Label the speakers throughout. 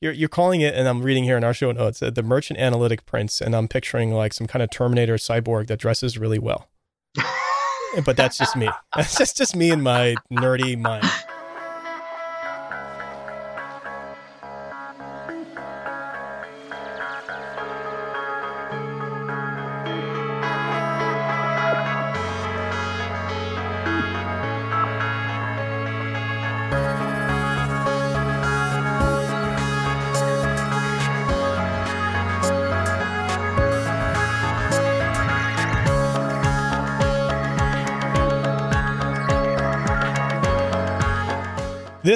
Speaker 1: you're you're calling it, and I'm reading here in our show notes, uh, the Merchant Analytic Prince, and I'm picturing like some kind of Terminator cyborg that dresses really well. but that's just me. That's just just me and my nerdy mind.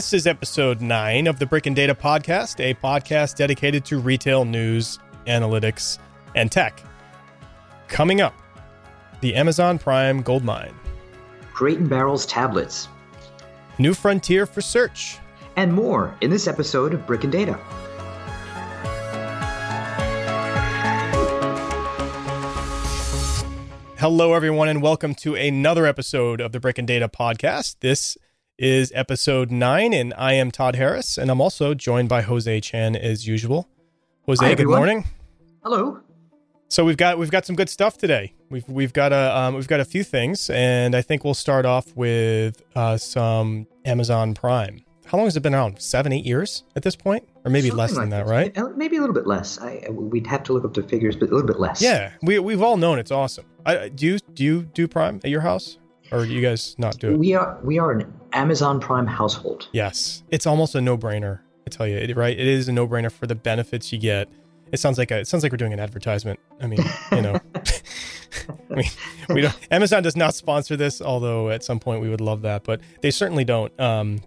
Speaker 1: This is episode nine of the Brick and Data Podcast, a podcast dedicated to retail news, analytics, and tech. Coming up, the Amazon Prime Goldmine,
Speaker 2: Crate and Barrels tablets,
Speaker 1: New Frontier for Search,
Speaker 2: and more in this episode of Brick and Data.
Speaker 1: Hello, everyone, and welcome to another episode of the Brick and Data Podcast. This is episode nine, and I am Todd Harris, and I'm also joined by Jose Chan as usual. Jose,
Speaker 2: Hi,
Speaker 1: good
Speaker 2: everyone.
Speaker 1: morning.
Speaker 2: Hello.
Speaker 1: So we've got we've got some good stuff today. We've we've got a um, we've got a few things, and I think we'll start off with uh, some Amazon Prime. How long has it been around? Seven, eight years at this point, or maybe
Speaker 2: Something
Speaker 1: less than
Speaker 2: like
Speaker 1: that, right?
Speaker 2: Uh, Maybe a little bit less. I, I- we'd have to look up the figures, but a little bit less.
Speaker 1: Yeah, we we've all known it's awesome. I, do you do you do Prime at your house, or you guys not do it?
Speaker 2: We are we are an Amazon Prime household.
Speaker 1: Yes, it's almost a no-brainer. I tell you, it, right? It is a no-brainer for the benefits you get. It sounds like a, it sounds like we're doing an advertisement. I mean, you know, I mean, we don't. Amazon does not sponsor this, although at some point we would love that, but they certainly don't. Um,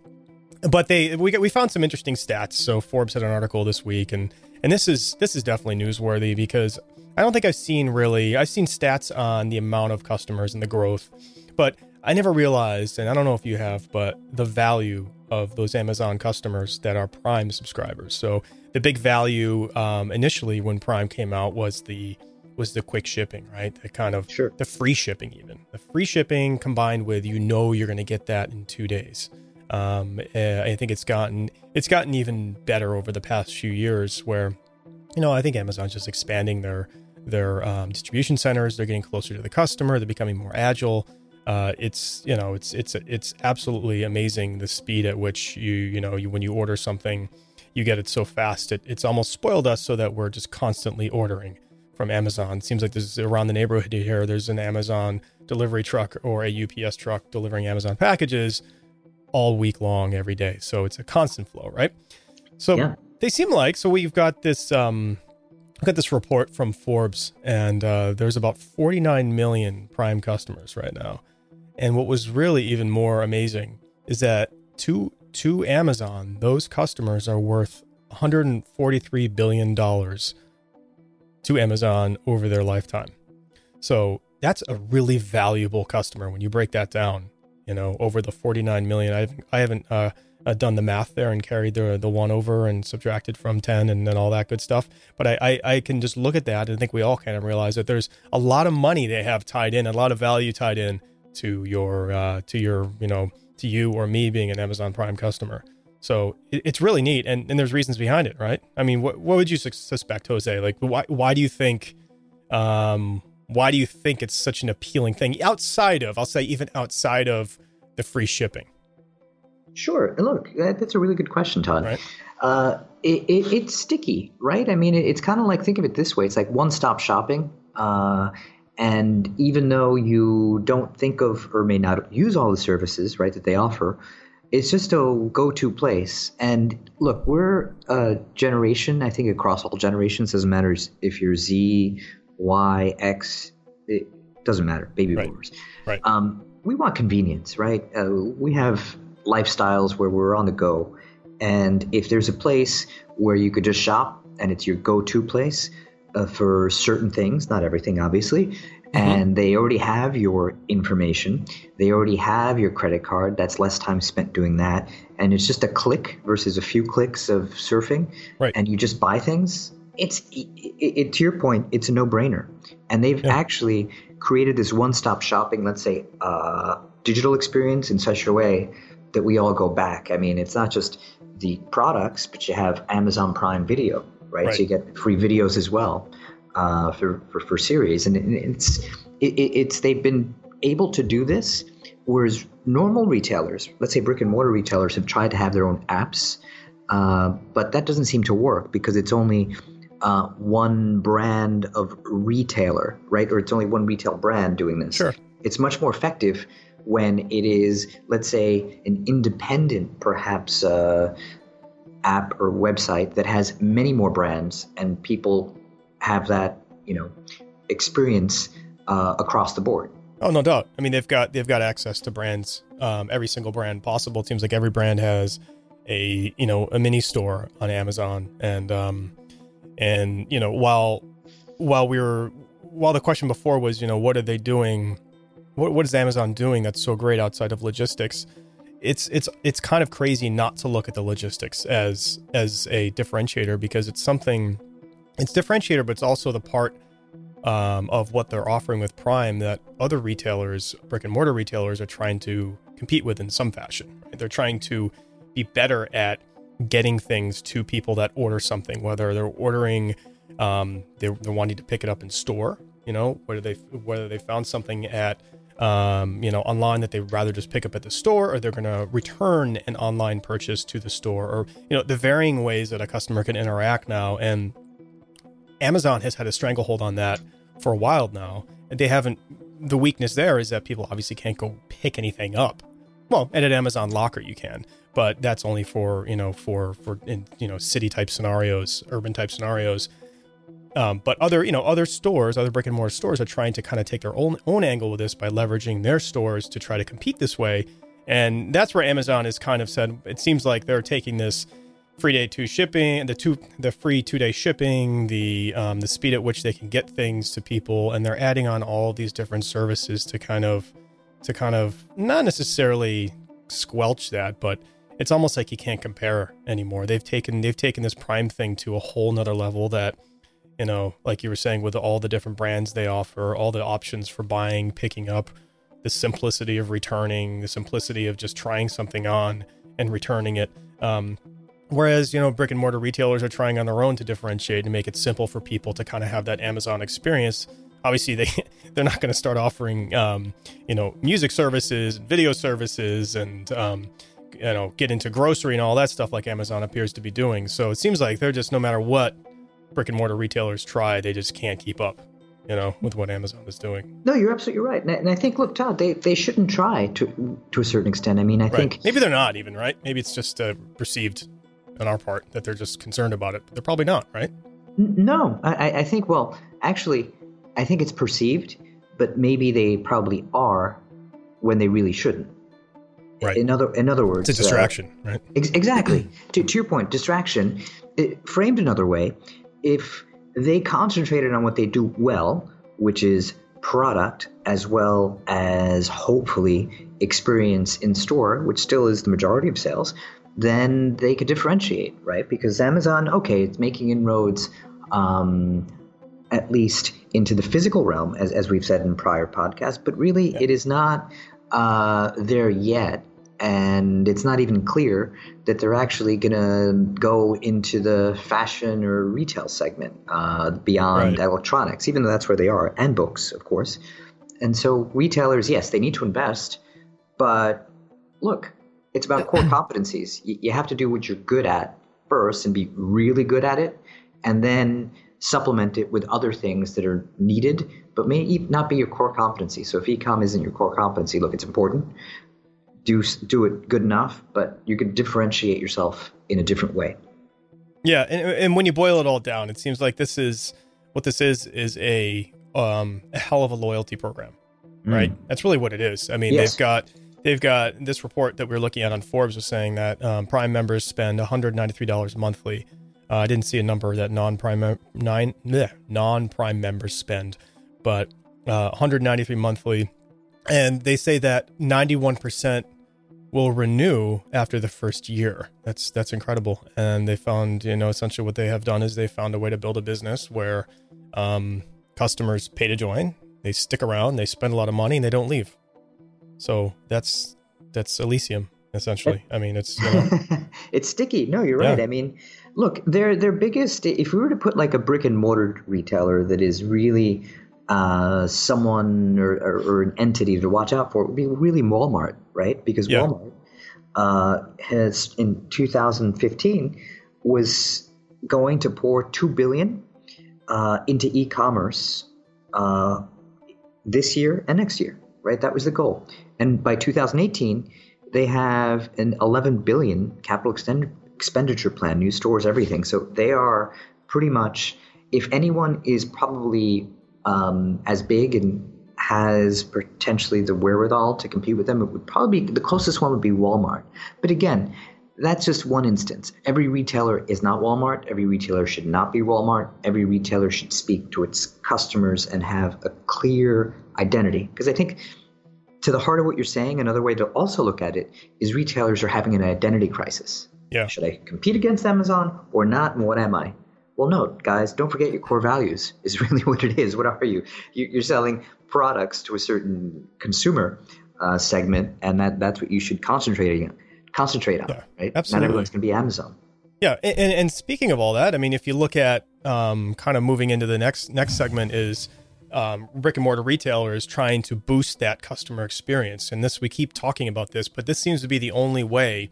Speaker 1: but they we got, we found some interesting stats. So Forbes had an article this week, and and this is this is definitely newsworthy because I don't think I've seen really I've seen stats on the amount of customers and the growth, but I never realized, and I don't know if you have, but the value of those Amazon customers that are Prime subscribers. So the big value um, initially when Prime came out was the was the quick shipping, right? The kind of
Speaker 2: Sure.
Speaker 1: the free shipping, even the free shipping combined with you know you're going to get that in two days. Um, eh, I think it's gotten it's gotten even better over the past few years, where you know I think Amazon's just expanding their their um, distribution centers. They're getting closer to the customer. They're becoming more agile. Uh, it's you know it's it's it's absolutely amazing the speed at which you you know you when you order something you get it so fast it, it's almost spoiled us so that we're just constantly ordering from Amazon. It Seems like there's around the neighborhood here there's an Amazon delivery truck or a UPS truck delivering Amazon packages all week long every day. So it's a constant flow, right? So
Speaker 2: Yeah.
Speaker 1: they seem like so we've got this um I've got this report from Forbes, and uh, there's about 49 million Prime customers right now. And what was really even more amazing is that to to Amazon, those customers are worth 143 billion dollars to Amazon over their lifetime. So that's a really valuable customer when you break that down. You know, over the 49 million. I haven't, I haven't uh, uh, done the math there and carried the the one over and subtracted from 10 and then all that good stuff. But I, I I can just look at that and I think we all kind of realize that there's a lot of money they have tied in, a lot of value tied in to your uh, to your you know to you or me being an Amazon Prime customer. So it, it's really neat, and, and there's reasons behind it, right? I mean, what what would you sus- suspect, Jose? Like, why why do you think, um, why do you think it's such an appealing thing outside of, I'll say, even outside of the free shipping,
Speaker 2: Sure. And look, that's a really good question, Todd.
Speaker 1: right?
Speaker 2: Uh, it, it, it's sticky, right? I mean, it, it's kind of like think of it this way: it's like one-stop shopping. Uh, and even though you don't think of or may not use all the services, right, that they offer, it's just a go-to place. And look, we're a generation. I think across all generations, doesn't matter if you're Z, Y, X. It doesn't matter. Baby
Speaker 1: Right.
Speaker 2: boomers.
Speaker 1: Right.
Speaker 2: Um, we want convenience, right? Uh, we have lifestyles where we're on the go. And if there's a place where you could just shop and it's your go to place uh, for certain things, not everything, obviously, and they already have your information, they already have your credit card, that's less time spent doing that. And it's just a click versus a few clicks of surfing,
Speaker 1: Right.
Speaker 2: and you just buy things. It's it, it, to your point, it's a no brainer. And they've
Speaker 1: Yeah.
Speaker 2: actually created this one stop shopping, let's say, uh, digital experience in such a way that we all go back. I mean, it's not just the products, but you have Amazon Prime Video, right?
Speaker 1: Right.
Speaker 2: So you get free videos as well uh, for, for for series, and it's it, it- it's they've been able to do this, whereas normal retailers, let's say brick and mortar retailers, have tried to have their own apps, uh, but that doesn't seem to work because it's only uh, one brand of retailer, right? Or it's only one retail brand doing this.
Speaker 1: Sure.
Speaker 2: It's much more effective when it is, let's say, an independent, perhaps, uh, app or website that has many more brands and people have that, you know, experience uh, across the board.
Speaker 1: Oh, no doubt. I mean, they've got they've got access to brands, um, every single brand possible. It seems like every brand has a you know a mini store on Amazon, and um, and you know while while we were while the question before was you know what are they doing, what what is Amazon doing that's so great outside of logistics? It's it's it's kind of crazy not to look at the logistics as as a differentiator because it's something it's differentiator, but it's also the part um, of what they're offering with Prime that other retailers, brick and mortar retailers, are trying to compete with in some fashion. Right? They're trying to be better at getting things to people that order something, whether they're ordering, um, they're, they're wanting to pick it up in store, you know, whether they whether they found something at um, you know online that they'd rather just pick up at the store, or they're going to return an online purchase to the store, or you know the varying ways that a customer can interact now and Amazon has had a stranglehold on that for a while now. And they haven't. The weakness there is that people obviously can't go pick anything up. Well, at Amazon Locker you can, but that's only for you know for for in you know city type scenarios, urban type scenarios. Um, but other you know other stores, other brick and mortar stores are trying to kind of take their own own angle with this by leveraging their stores to try to compete this way. And that's where Amazon has kind of said it seems like they're taking this free day two shipping, the two the free two day shipping, the um, the speed at which they can get things to people, and they're adding on all these different services to kind of to kind of not necessarily squelch that, but it's almost like you can't compare anymore. They've taken they've taken this Prime thing to a whole nother level that you know, like you were saying, with all the different brands they offer, all the options for buying, picking up, the simplicity of returning, the simplicity of just trying something on and returning it. Um, whereas, you know, brick and mortar retailers are trying on their own to differentiate and make it simple for people to kind of have that Amazon experience. Obviously, they they're not going to start offering, um, you know, music services, video services, and um, you know, get into grocery and all that stuff like Amazon appears to be doing. So it seems like they're just no matter what brick and mortar retailers try, they just can't keep up, you know, with what Amazon is doing.
Speaker 2: No, you're absolutely right, and I, and I think, look, Todd, they, they shouldn't try to to a certain extent. I mean, I
Speaker 1: Right.
Speaker 2: think
Speaker 1: Maybe they're not even right. Maybe it's just uh, perceived on our part that they're just concerned about it. But they're probably not, right?
Speaker 2: N- No, I, I- think. Well, actually, I think it's perceived, but maybe they probably are when they really shouldn't.
Speaker 1: Right.
Speaker 2: In other, in other words,
Speaker 1: It's a
Speaker 2: uh,
Speaker 1: distraction, right?
Speaker 2: ex- exactly. to, to your point, distraction. It, framed another way, if they concentrated on what they do well, which is product as well as hopefully experience in store, which still is the majority of sales, then they could differentiate, right? Because Amazon, okay, it's making inroads um, at least into the physical realm, as, as we've said in prior podcasts, but really it is not uh, there yet. And it's not even clear that they're actually going to go into the fashion or retail segment uh, beyond
Speaker 1: Right.
Speaker 2: electronics, even though that's where they are, and books, of course. And so retailers, yes, they need to invest, but look, it's about core competencies. You, you have to do what you're good at first and be really good at it, and then supplement it with other things that are needed, but may not be your core competency. So if ecom isn't your core competency, look, it's important. Do do it good enough, but you can differentiate yourself in a different way.
Speaker 1: Yeah, and, and when you boil it all down, it seems like this is what this is is a um a hell of a loyalty program, right? That's really what it is. I mean,
Speaker 2: Yes.
Speaker 1: they've got they've got this report that we are looking at on Forbes was saying that um, Prime members spend 193 dollars monthly. Uh, I didn't see a number that non-Prime nine non-Prime members spend, but uh, 193 monthly, and they say that 91 percent will renew after the first year. That's that's incredible. And they found, you know, essentially what they have done is they found a way to build a business where um, customers pay to join, they stick around, they spend a lot of money, and they don't leave. So that's that's Elysium. essentially. I mean, it's you know,
Speaker 2: it's sticky. No, you're right. I mean, look, their their biggest. If we were to put like a brick and mortar retailer that is really uh, someone or, or, or an entity to watch out for, it would be really Walmart, right? Because
Speaker 1: Yeah.
Speaker 2: Walmart uh, has in 2015 was going to pour two billion uh, into e-commerce uh, this year and next year, right? That was the goal. And by 2018, they have an 11 billion capital extend- expenditure plan, new stores, everything. So they are pretty much, if anyone is probably um, as big and has potentially the wherewithal to compete with them, it would probably be the closest one would be Walmart. But again, that's just one instance. Every retailer is not Walmart. Every retailer should not be Walmart. Every retailer should speak to its customers and have a clear identity. Because I think, to the heart of what you're saying, another way to also look at it is retailers are having an identity crisis.
Speaker 1: Yeah.
Speaker 2: Should I compete against Amazon or not? And what am I? Well, no, guys, don't forget your core values is really what it is. What are you? You- You're selling products to a certain consumer uh, segment, and that, that's what you should concentrate on. Concentrate on,
Speaker 1: Yeah,
Speaker 2: right?
Speaker 1: absolutely.
Speaker 2: Not everyone's going to be Amazon.
Speaker 1: Yeah, and, and and speaking of all that, I mean, if you look at um, kind of moving into the next next segment is um, brick and mortar retailers trying to boost that customer experience, and this we keep talking about this, but this seems to be the only way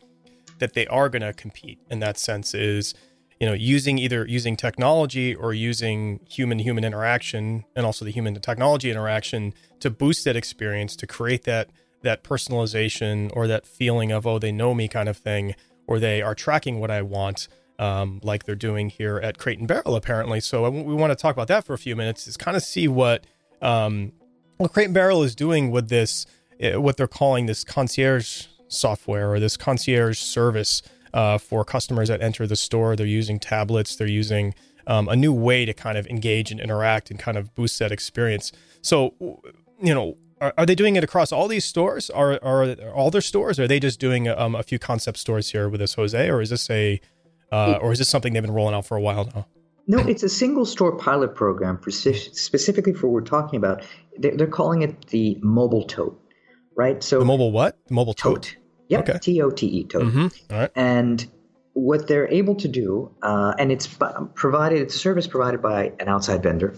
Speaker 1: that they are going to compete in that sense is you know using either using technology or using human human interaction and also the human to technology interaction to boost that experience to create that that personalization or that feeling of oh they know me kind of thing or they are tracking what I want um, like they're doing here at Crate and Barrel apparently. So we want to talk about that for a few minutes is kind of see what um, what Crate and Barrel is doing with this uh, what they're calling this concierge software or this concierge service uh, for customers that enter the store. They're using tablets. They're using um, a new way to kind of engage and interact and kind of boost that experience. So, you know, are, are they doing it across all these stores? Are are all their stores? Are they just doing um, a few concept stores here with this Jose, or is this a uh, or is this something they've been rolling out for a while now?
Speaker 2: No, it's a single store pilot program for, specifically for what we're talking about. They're, they're calling it the mobile tote, right? So
Speaker 1: The mobile what? The mobile tote.
Speaker 2: tote. Yep,
Speaker 1: Okay.
Speaker 2: T O T E tote.
Speaker 1: Mm-hmm. All right.
Speaker 2: And what they're able to do, uh, and it's provided, it's a service provided by an outside vendor,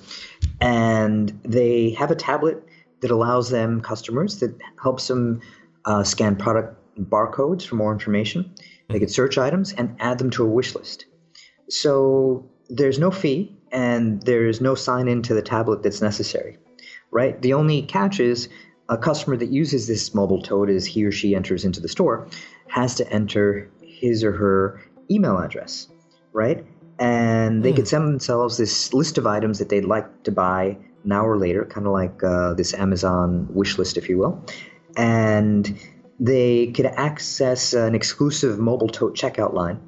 Speaker 2: and they have a tablet that allows them customers that helps them uh, scan product barcodes for more information. They can search items and add them to a wish list. So there's no fee and there's no sign in to the tablet that's necessary, right? The only catch is a customer that uses this mobile tote as he or she enters into the store has to enter his or her email address, right? And they could send themselves this list of items that they'd like to buy now or later, kind of like uh, this Amazon wish list, if you will. And they could access an exclusive mobile tote checkout line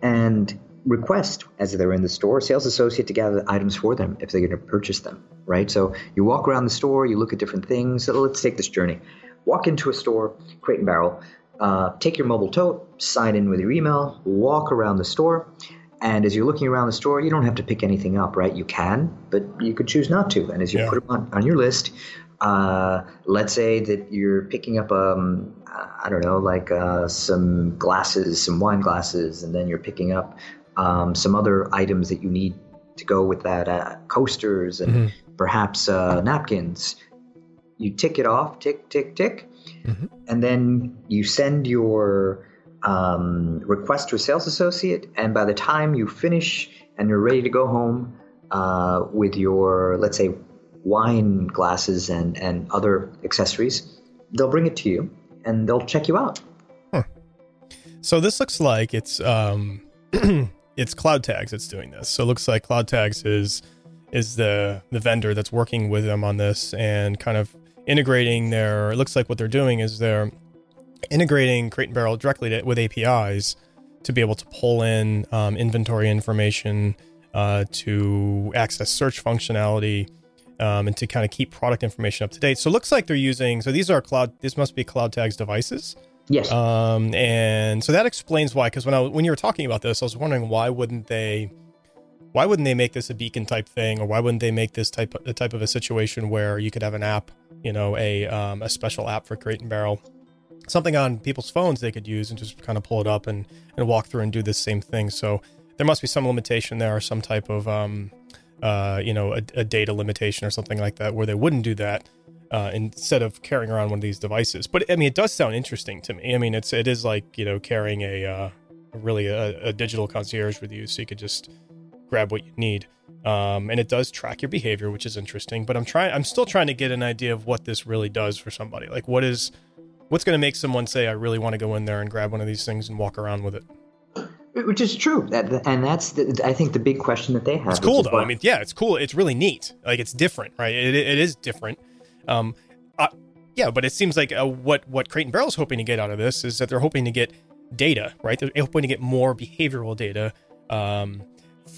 Speaker 2: and request as they're in the store sales associate to gather the items for them if they're going to purchase them right? So you walk around the store you look at different things so let's take this journey. Walk into a store crate and barrel uh, take your mobile tote sign in with your email walk around the store and as you're looking around the store you don't have to pick anything up right? You can but you could choose not to. And as you
Speaker 1: Yeah.
Speaker 2: put them on, on your list uh, let's say that you're picking up um, I don't know, like uh, some glasses, some wine glasses, and then you're picking up um, some other items that you need to go with that, uh, coasters and perhaps uh, napkins. You tick it off, tick, tick, tick,
Speaker 1: Mhm.
Speaker 2: and then you send your um, request to a sales associate. And by the time you finish and you're ready to go home uh, with your, let's say, wine glasses and, and other accessories, they'll bring it to you and they'll check you out.
Speaker 1: So this looks like it's um it's Cloud Tags that's doing this. So it looks like Cloud Tags is is the the vendor that's working with them on this and kind of integrating their it looks like what they're doing is they're integrating Crate and Barrel directly to, with APIs to be able to pull in um, inventory information uh, to access search functionality um, and to kind of keep product information up to date. So it looks like they're using so these are cloud this must be Cloud Tags devices.
Speaker 2: Yes.
Speaker 1: Um, and so that explains why. Because when I when you were talking about this, I was wondering why wouldn't they, why wouldn't they make this a beacon type thing, or why wouldn't they make this type a type of a situation where you could have an app, you know, a um, a special app for Crate and Barrel, something on people's phones they could use and just kind of pull it up and and walk through and do the same thing. So there must be some limitation there or some type of um, uh, you know a, a data limitation or something like that where they wouldn't do that uh, instead of carrying around one of these devices. But I mean, it does sound interesting to me. I mean, it's it is like you know carrying a uh, really a, a, digital concierge with you, so you could just grab what you need. Um, and it does track your behavior, which is interesting. But I'm trying, I'm still trying to get an idea of what this really does for somebody. Like, what is, what's going to make someone say, "I really want to go in there and grab one of these things and walk around with it."
Speaker 2: Which is true, that, and that's the, I think the big question that they have.
Speaker 1: It's cool though. What, I mean, yeah, it's cool. It's really neat. Like it's different, right? It, it is different. Um, uh, yeah, but it seems like uh, what what Crate and Barrel is hoping to get out of this is that they're hoping to get data, right? They're hoping to get more behavioral data um,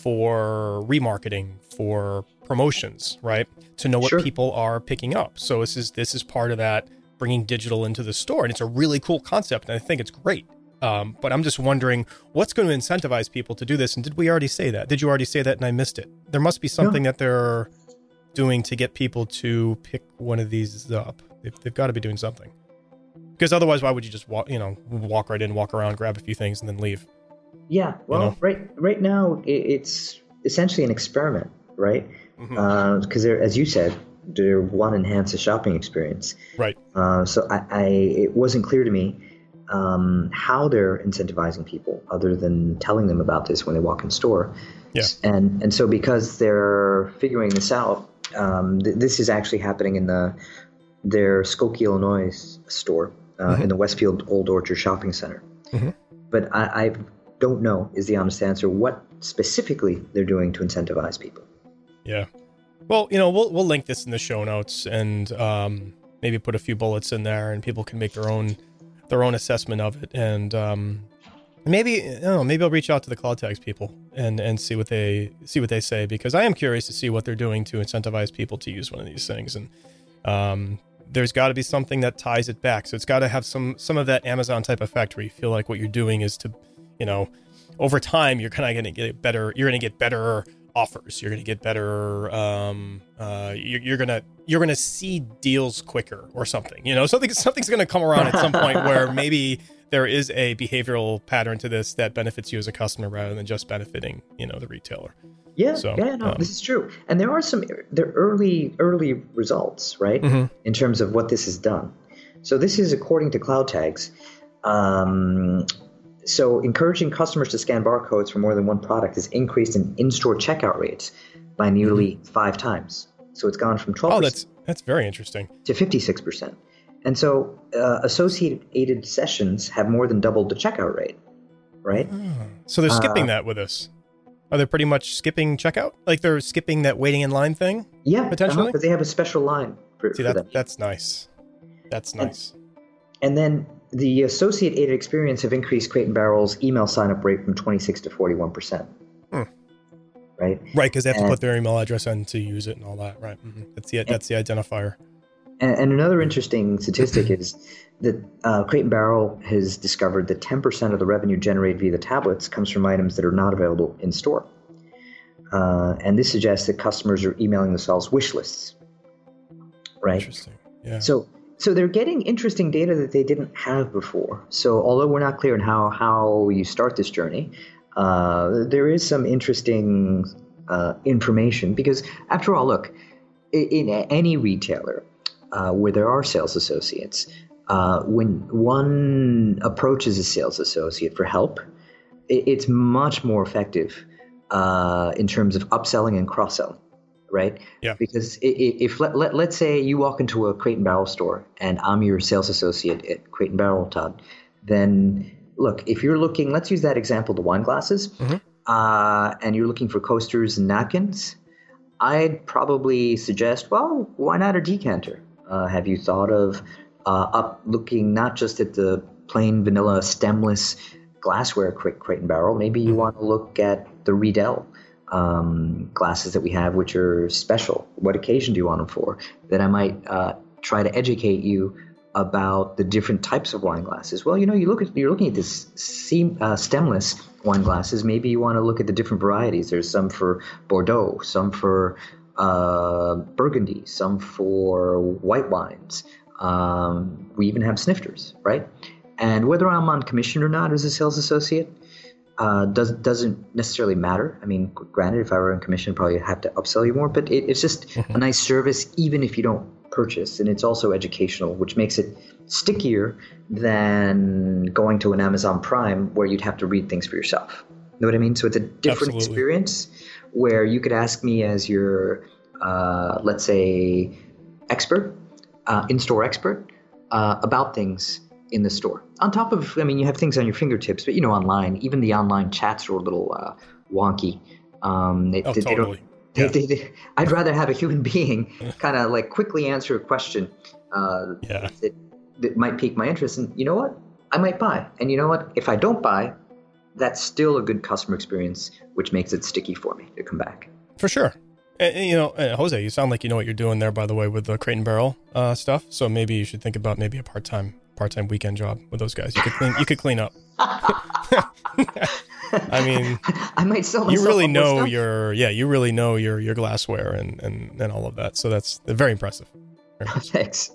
Speaker 1: for remarketing, for promotions, right? To know what sure. people are picking up. So this is this is part of that bringing digital into the store, and it's a really cool concept, and I think it's great. Um, but I'm just wondering what's going to incentivize people to do this. And did we already say that? Did you already say that and I missed it? There must be something no. that they're doing to get people to pick one of these up. They've, they've got to be doing something. Because otherwise, why would you just walk, you know, walk right in, walk around, grab a few things, and then leave?
Speaker 2: Yeah. Well, you know? right right now it's essentially an experiment, right? Because mm-hmm. uh, as you said, they want to enhance the shopping experience.
Speaker 1: Right.
Speaker 2: Uh, so I, I, it wasn't clear to me um, how they're incentivizing people other than telling them about this when they walk in store.
Speaker 1: Yeah.
Speaker 2: And and so because they're figuring this out, um, th- this is actually happening in the their Skokie, Illinois store uh, mm-hmm. in the Westfield Old Orchard Shopping Center. Mm-hmm. But I, I don't know is the honest answer what specifically they're doing to incentivize people.
Speaker 1: Yeah. Well, you know, we'll we'll link this in the show notes and um, maybe put a few bullets in there, and people can make their own their own assessment of it. And um, maybe I know, maybe I'll reach out to the Cloud Tags people and and see what they see what they say because I am curious to see what they're doing to incentivize people to use one of these things. And um, there's got to be something that ties it back. So it's got to have some some of that Amazon type effect where you feel like what you're doing is to, you know, over time you're kind of going to get better. You're going to get better offers. You're going to get better. Um, uh, you're, you're gonna you're gonna see deals quicker or something. You know, something something's going to come around at some point where maybe there is a behavioral pattern to this that benefits you as a customer rather than just benefiting you know the retailer.
Speaker 2: Yeah, so, yeah, no, um, this is true, and there are some the early early results, right, mm-hmm. in terms of what this has done. So this is according to Cloud Tags. Um, so encouraging customers to scan barcodes for more than one product has increased in in-store checkout rates by nearly mm-hmm. five times. So it's gone from 12
Speaker 1: Oh, that's that's very interesting.
Speaker 2: To 56%. And so uh, associated sessions have more than doubled the checkout rate, right? Oh.
Speaker 1: So they're skipping uh, that with us. Are they pretty much skipping checkout? Like they're skipping that waiting in line thing?
Speaker 2: Yeah, uh-huh,
Speaker 1: potentially.
Speaker 2: Because uh-huh, they have a special line for,
Speaker 1: See,
Speaker 2: for
Speaker 1: that, That's nice. That's nice.
Speaker 2: And, and then the associate aided experience have increased Crate and Barrel's email sign up rate from 26 to 41 percent. Hmm. Right.
Speaker 1: Right, because they have and, to put their email address in to use it and all that. Right. Mm-hmm. That's the that's the identifier.
Speaker 2: And, and another interesting statistic is that uh, Crate and Barrel has discovered that 10% of the revenue generated via the tablets comes from items that are not available in store. Uh, and this suggests that customers are emailing themselves wish lists. Right.
Speaker 1: Interesting. Yeah.
Speaker 2: So so they're getting interesting data that they didn't have before. So although we're not clear on how how you start this journey, uh, there is some interesting uh, information because after all, look, in, in any retailer, uh, where there are sales associates, uh, when one approaches a sales associate for help, it, it's much more effective uh, in terms of upselling and cross selling. Right?
Speaker 1: Yeah.
Speaker 2: Because if, if let, let, let's say you walk into a Crate and Barrel store and I'm your sales associate at Crate and Barrel, Todd, then look, if you're looking, let's use that example, the wine glasses, mm-hmm. uh, and you're looking for coasters and napkins, I'd probably suggest, well, why not a decanter? Uh, have you thought of uh, up looking not just at the plain vanilla stemless glassware crate, crate and barrel? Maybe you mm-hmm. want to look at the Riedel um, glasses that we have, which are special. What occasion do you want them for? Then I might uh, try to educate you about the different types of wine glasses. Well, you know, you look at you're looking at this seam, uh, stemless wine glasses. Maybe you want to look at the different varieties. There's some for Bordeaux, some for uh, Burgundy, some for white wines. Um, we even have snifters, right? And whether I'm on commission or not as a sales associate uh, does, doesn't necessarily matter. I mean, granted, if I were on commission, I'd probably have to upsell you more, but it, it's just mm-hmm. a nice service, even if you don't purchase. And it's also educational, which makes it stickier than going to an Amazon Prime where you'd have to read things for yourself. Know what I mean? So it's a different Absolutely. experience where you could ask me as your, uh, let's say, expert, uh, in-store expert, uh, about things in the store. On top of, I mean, you have things on your fingertips, but you know, online, even the online chats are a little uh, wonky. Um,
Speaker 1: they, oh, they, totally.
Speaker 2: They yeah. they, I'd rather have a human being kind of like quickly answer a question uh,
Speaker 1: yeah.
Speaker 2: that, that might pique my interest. And you know what? I might buy. And you know what? If I don't buy, that's still a good customer experience, which makes it sticky for me to come back.
Speaker 1: For sure. And, you know, Jose, you sound like you know what you're doing there, by the way, with the crate and barrel uh, stuff. So maybe you should think about maybe a part time part time weekend job with those guys. You could clean. You could clean up. I mean,
Speaker 2: I might sell.
Speaker 1: You really know your yeah. You really know your your glassware and and and all of that. So that's very impressive.
Speaker 2: Very impressive. Thanks.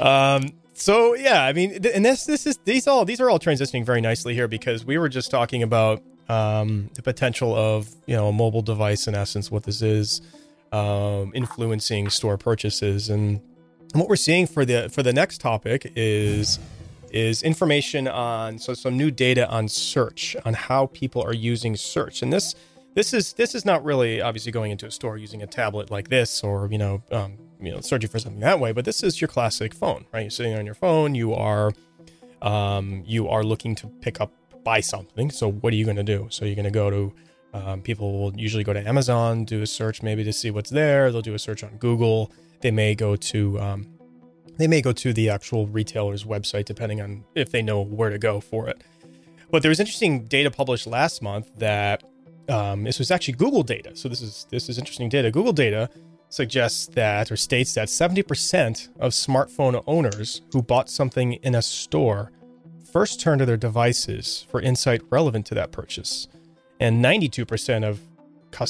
Speaker 1: um. So yeah, I mean, and this this is these all these are all transitioning very nicely here because we were just talking about um the potential of you know a mobile device in essence what this is um influencing store purchases. And what we're seeing for the for the next topic is is information on so some new data on search on how people are using search. And this this is this is not really obviously going into a store using a tablet like this or you know um, you know searching for something that way but this is your classic phone right you're sitting on your phone you are um, you are looking to pick up buy something so what are you going to do so you're going to go to um, people will usually go to amazon do a search maybe to see what's there they'll do a search on google they may go to um, they may go to the actual retailer's website depending on if they know where to go for it. But there was interesting data published last month that um, this was actually Google data. So this is this is interesting data. Google data suggests that or states that 70% of smartphone owners who bought something in a store first turned to their devices for insight relevant to that purchase, and 92% of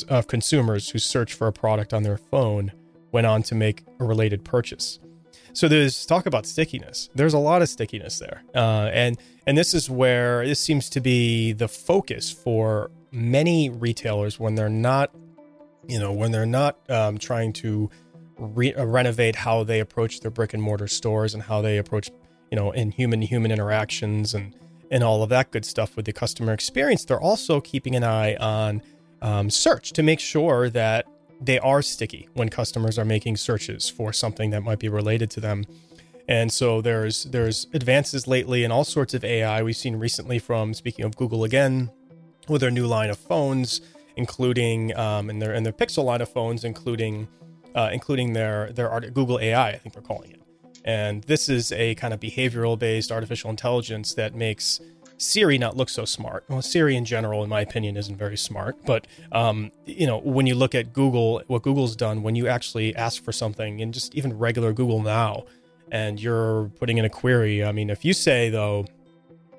Speaker 1: of consumers who search for a product on their phone went on to make a related purchase. So there's talk about stickiness. There's a lot of stickiness there, uh, and and this is where this seems to be the focus for many retailers when they're not, you know, when they're not um, trying to re- uh, renovate how they approach their brick and mortar stores and how they approach, you know, in human human interactions and and all of that good stuff with the customer experience. They're also keeping an eye on um, search to make sure that they are sticky when customers are making searches for something that might be related to them. And so there's there's advances lately in all sorts of AI. We've seen recently from speaking of Google again, with their new line of phones, including um, in their in their Pixel line of phones, including uh, including their their art, Google AI, I think they're calling it. And this is a kind of behavioral based artificial intelligence that makes Siri not look so smart. Well, Siri in general, in my opinion, isn't very smart. But um, you know, when you look at Google, what Google's done when you actually ask for something in just even regular Google now, and you're putting in a query. I mean, if you say though,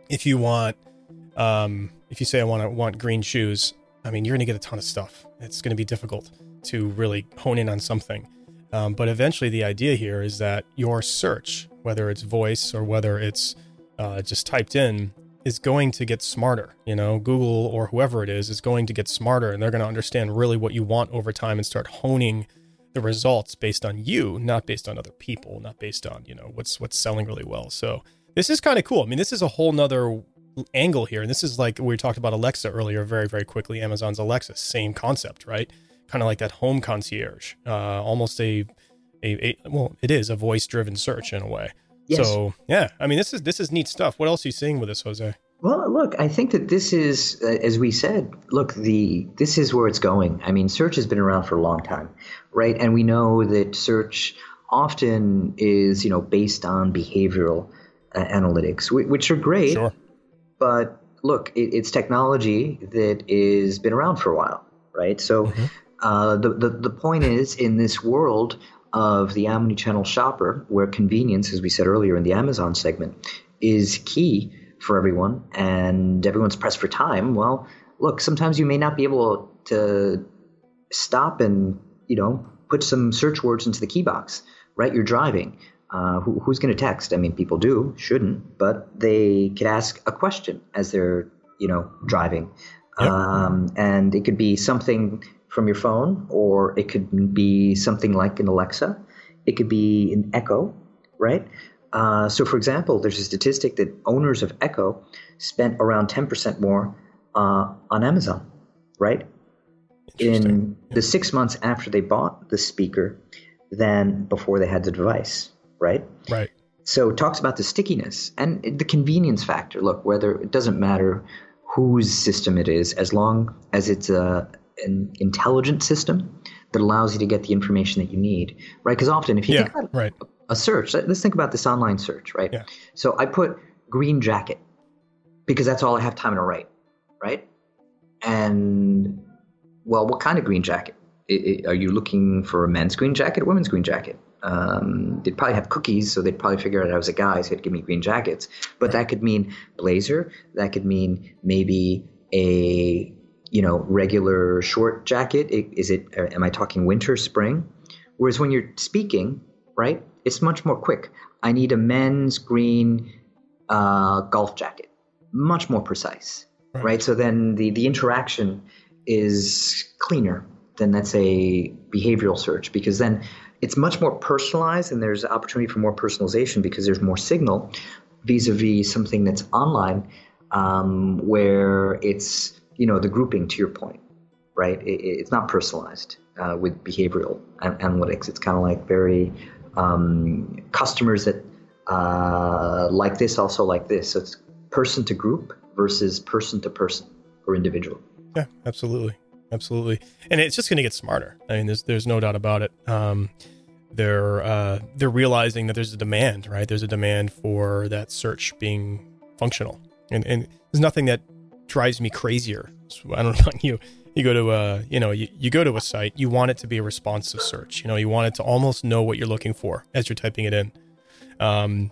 Speaker 1: if you want, um, if you say I want to want green shoes, I mean, you're going to get a ton of stuff. It's going to be difficult to really hone in on something. Um, but eventually, the idea here is that your search, whether it's voice or whether it's uh, just typed in, is going to get smarter. You know, Google or whoever it is is going to get smarter and they're going to understand really what you want over time and start honing the results based on you, not based on other people, not based on, you know, what's what's selling really well. So this is kind of cool. I mean, this is a whole nother angle here. And this is like we talked about Alexa earlier, very, very quickly. Amazon's Alexa, same concept, right? Kind of like that home concierge, uh, almost a, a, a, well, it is a voice driven search in a way. Yes. So yeah, I mean, this is this is neat stuff. What else are you seeing with this, Jose?
Speaker 2: Well, look, I think that this is, uh, as we said, look, the this is where it's going. I mean, search has been around for a long time, right? And we know that search often is, you know, based on behavioral uh, analytics, which are great.
Speaker 1: Sure.
Speaker 2: But look, it, it's technology that is been around for a while, right? So mm-hmm. uh, the, the the point is, in this world of the omni-channel shopper, where convenience, as we said earlier in the Amazon segment, is key for everyone, and everyone's pressed for time. Well, look, sometimes you may not be able to stop and you know put some search words into the key box. right? You're driving. Uh, who, who's going to text? I mean, people do, shouldn't, but they could ask a question as they're, you know, driving. Yep. Um, and it could be something from your phone, or it could be something like an Alexa. It could be an Echo, right? Uh, so, for example, there's a statistic that owners of Echo spent around 10% more uh, on Amazon, right? In the six months after they bought the speaker than before they had the device, right?
Speaker 1: Right.
Speaker 2: So it talks about the stickiness and the convenience factor. Look, whether it doesn't matter whose system it is, as long as it's a an intelligent system that allows you to get the information that you need, right? Because often, if you
Speaker 1: yeah,
Speaker 2: think about
Speaker 1: right.
Speaker 2: a search, let's think about this online search, right?
Speaker 1: Yeah.
Speaker 2: So I put green jacket because that's all I have time to write, right? And well, what kind of green jacket? It, it, are you looking for a men's green jacket, a women's green jacket? Um, they'd probably have cookies, so they'd probably figure out I was a guy, so they'd give me green jackets. But that could mean blazer. That could mean maybe a you know regular short jacket. Is it? Am I talking winter, spring? Whereas when you're speaking, right, it's much more quick. I need a men's green uh, golf jacket, much more precise, right. right? So then the the interaction is cleaner than let's say behavioral search because then it's much more personalized and there's opportunity for more personalization because there's more signal vis-a-vis something that's online um, where it's you know the grouping to your point right? It, it's not personalized uh, with behavioral analytics. It's kind of like very um, customers that uh, like this also like this. So it's person to group versus person to person or individual.
Speaker 1: Yeah absolutely absolutely, and it's just going to get smarter. I mean, there's there's no doubt about it. Um, they're uh, they're realizing that there's a demand, right? There's a demand for that search being functional, and and there's nothing that drives me crazier. So I don't know about you. You go to a, you know, you, you go to a site, you want it to be a responsive search. You know, you want it to almost know what you're looking for as you're typing it in. Um,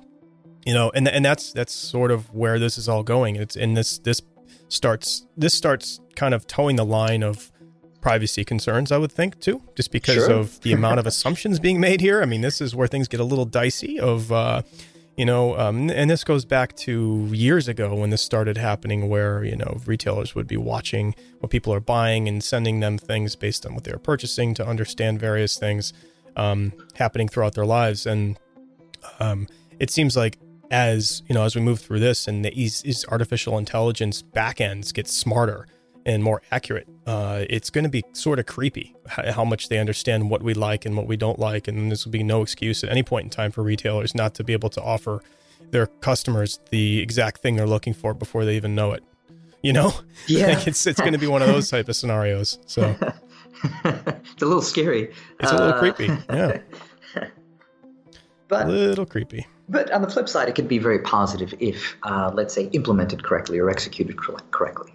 Speaker 1: you know, and and that's that's sort of where this is all going. It's in this this starts this starts kind of toeing the line of privacy concerns, I would think, too, just because sure. of the amount of assumptions being made here. I mean, this is where things get a little dicey. Of uh, you know, um, and this goes back to years ago when this started happening, where you know retailers would be watching what people are buying and sending them things based on what they're purchasing to understand various things um, happening throughout their lives, and um, it seems like as you know as we move through this and these, these artificial intelligence backends get smarter and more accurate uh, it's going to be sort of creepy how much they understand what we like and what we don't like and this will be no excuse at any point in time for retailers not to be able to offer their customers the exact thing they're looking for before they even know it you know?
Speaker 2: Yeah.
Speaker 1: Like it's, it's going to be one of those type of scenarios so.
Speaker 2: It's a little scary.
Speaker 1: It's a little uh, creepy yeah.
Speaker 2: But
Speaker 1: a little creepy
Speaker 2: but on the flip side, it could be very positive if, uh, let's say, implemented correctly or executed correctly.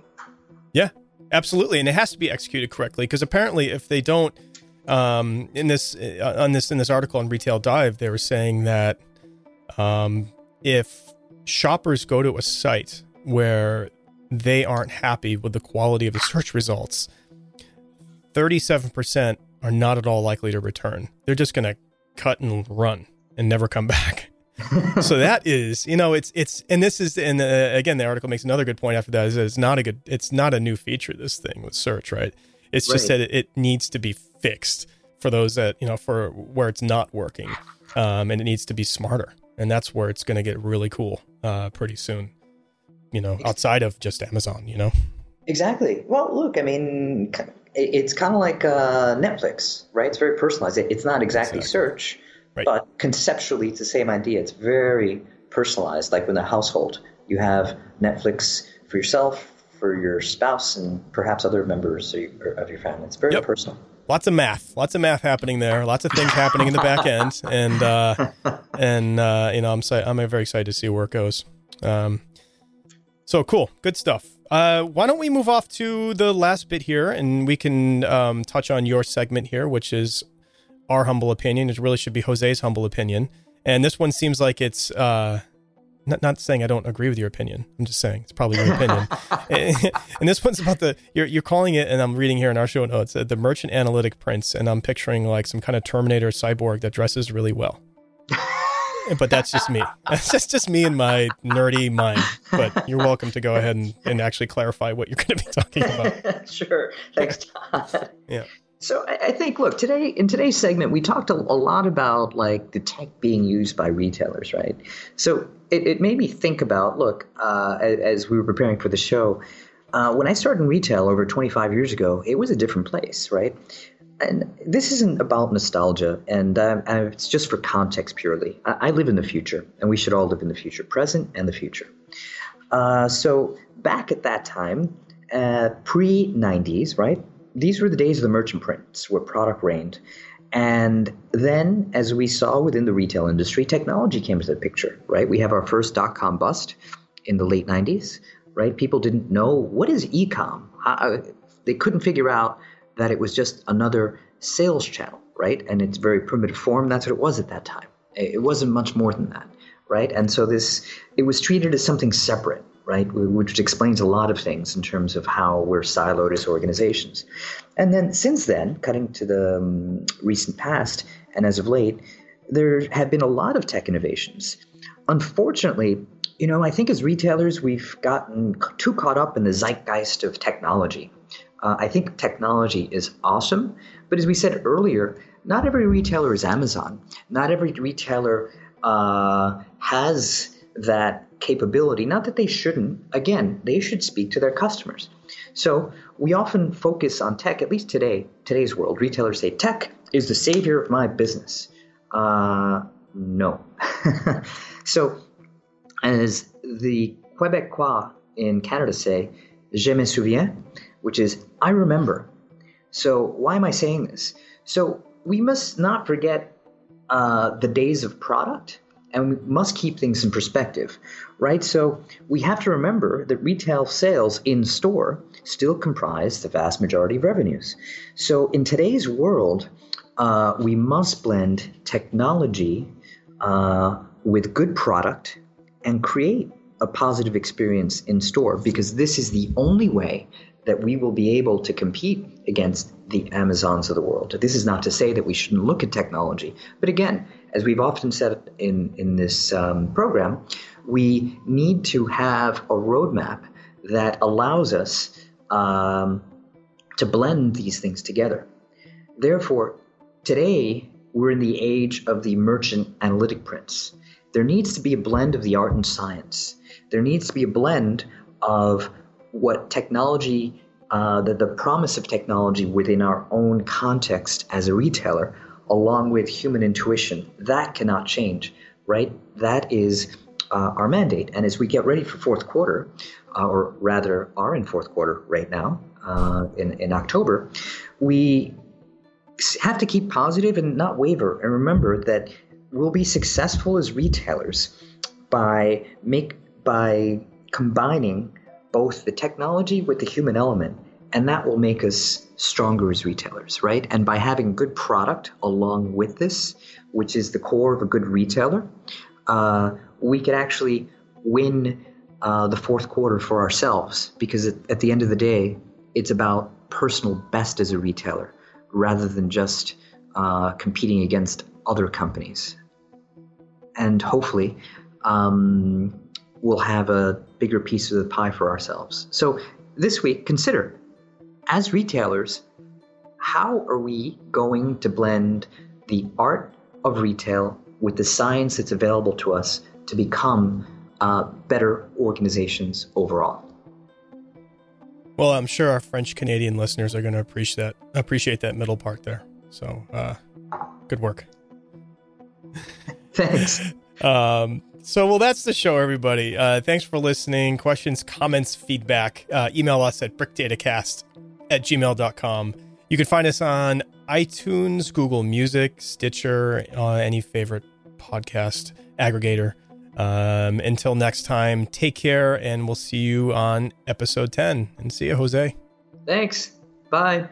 Speaker 1: Yeah, absolutely, and it has to be executed correctly because apparently, if they don't, um, in this uh, on this in this article on Retail Dive, they were saying that um, if shoppers go to a site where they aren't happy with the quality of the search results, thirty-seven percent are not at all likely to return. They're just going to cut and run and never come back. So that is, you know, it's it's and this is and uh, again the article makes another good point after that is that it's not a good it's not a new feature this thing with search, right? It's right. just that it, it, needs to be fixed for those that, you know, for where it's not working. Um, and it needs to be smarter. And that's where it's going to get really cool uh, pretty soon. You know, outside of just Amazon, you know.
Speaker 2: Exactly. Well, look, I mean, it's kind of like uh, Netflix, right? It's very personalized. It's not exactly, exactly. search, Right. But conceptually, it's the same idea. It's very personalized. Like in a household, you have Netflix for yourself, for your spouse, and perhaps other members of your family. It's very yep. personal.
Speaker 1: Lots of math, lots of math happening there. Lots of things happening in the back end, and uh, and uh, you know, I'm I'm very excited to see where it goes. Um, so cool, good stuff. Uh, why don't we move off to the last bit here, and we can um, touch on your segment here, which is our humble opinion. It really should be Jose's humble opinion. And this one seems like it's uh, not, not saying I don't agree with your opinion. I'm just saying it's probably your opinion. and this one's about the you're you're calling it, and I'm reading here in our show notes uh, the merchant analytic prince, and I'm picturing like some kind of Terminator cyborg that dresses really well. but that's just me. That's just, just me and my nerdy mind. But you're welcome to go ahead and, and actually clarify what you're going to be talking about.
Speaker 2: sure. Thanks, Todd.
Speaker 1: Yeah.
Speaker 2: So I think, look, today in today's segment, we talked a, a, lot about like the tech being used by retailers, right? So it, it made me think about, look, uh, as, we were preparing for the show, uh, when I started in retail over 25 years ago, it was a different place, right? And this isn't about nostalgia, and um, it's just for context purely. I, I, live in the future, and we should all live in the future, present and the future. Uh, so back at that time, uh, pre 90s, right? These were the days of the merchant prince where product reigned. And then, as we saw within the retail industry, technology came into the picture, right? We have our first dot com bust in the late 90s, right? People didn't know what is e com. Uh, they couldn't figure out that it was just another sales channel, right? And its very primitive form, that's what it was at that time. It wasn't much more than that, right? And so this, it was treated as something separate right? Which explains a lot of things in terms of how we're siloed as organizations. And then since then, cutting to the um, recent past and as of late, there have been a lot of tech innovations. Unfortunately, you know, I think as retailers, we've gotten too caught up in the zeitgeist of technology. Uh, I think technology is awesome, but as we said earlier, not every retailer is Amazon. Not every retailer uh, has that capability. Not that they shouldn't. Again, they should speak to their customers. So we often focus on tech, at least today, today's world. Retailers say tech is the savior of my business. Uh, no. so, as the Quebecois in Canada say, je me souviens, which is I remember. So, why am I saying this? So, we must not forget uh, the days of product and we must keep things in perspective, right? So we have to remember that retail sales in store still comprise the vast majority of revenues. So in today's world, uh, we must blend technology uh, with good product and create a positive experience in store because this is the only way that we will be able to compete against the Amazons of the world. This is not to say that we shouldn't look at technology, but again, as we've often said in, in this um, program, we need to have a roadmap that allows us um, to blend these things together. Therefore, today we're in the age of the merchant analytic prince. There needs to be a blend of the art and science. There needs to be a blend of what technology, uh, the, the promise of technology within our own context as a retailer, along with human intuition. That cannot change, right? That is uh, our mandate. And as we get ready for fourth quarter, uh, or rather are in fourth quarter right now, uh, in, in October, we have to keep positive and not waver. And remember that we'll be successful as retailers by make by combining both the technology with the human element and that will make us stronger as retailers, right? And by having good product along with this, which is the core of a good retailer, uh, we could actually win uh, the fourth quarter for ourselves because at, at, the end of the day, it's about personal best as a retailer rather than just uh, competing against other companies. And hopefully, um, we'll have a bigger piece of the pie for ourselves. So this week, consider as retailers, how are we going to blend the art of retail with the science that's available to us to become uh, better organizations overall?
Speaker 1: Well, I'm sure our French Canadian listeners are going to appreciate that appreciate that middle part there. So, uh, good work.
Speaker 2: Thanks.
Speaker 1: um, so, well, that's the show, everybody. Uh, thanks for listening. Questions, comments, feedback. Uh, email us at brickdatacast at gmail.com. You can find us on iTunes, Google Music, Stitcher, uh, any favorite podcast aggregator. Um, until next time, take care, and we'll see you on episode 10. And see you, Jose.
Speaker 2: Thanks. Bye.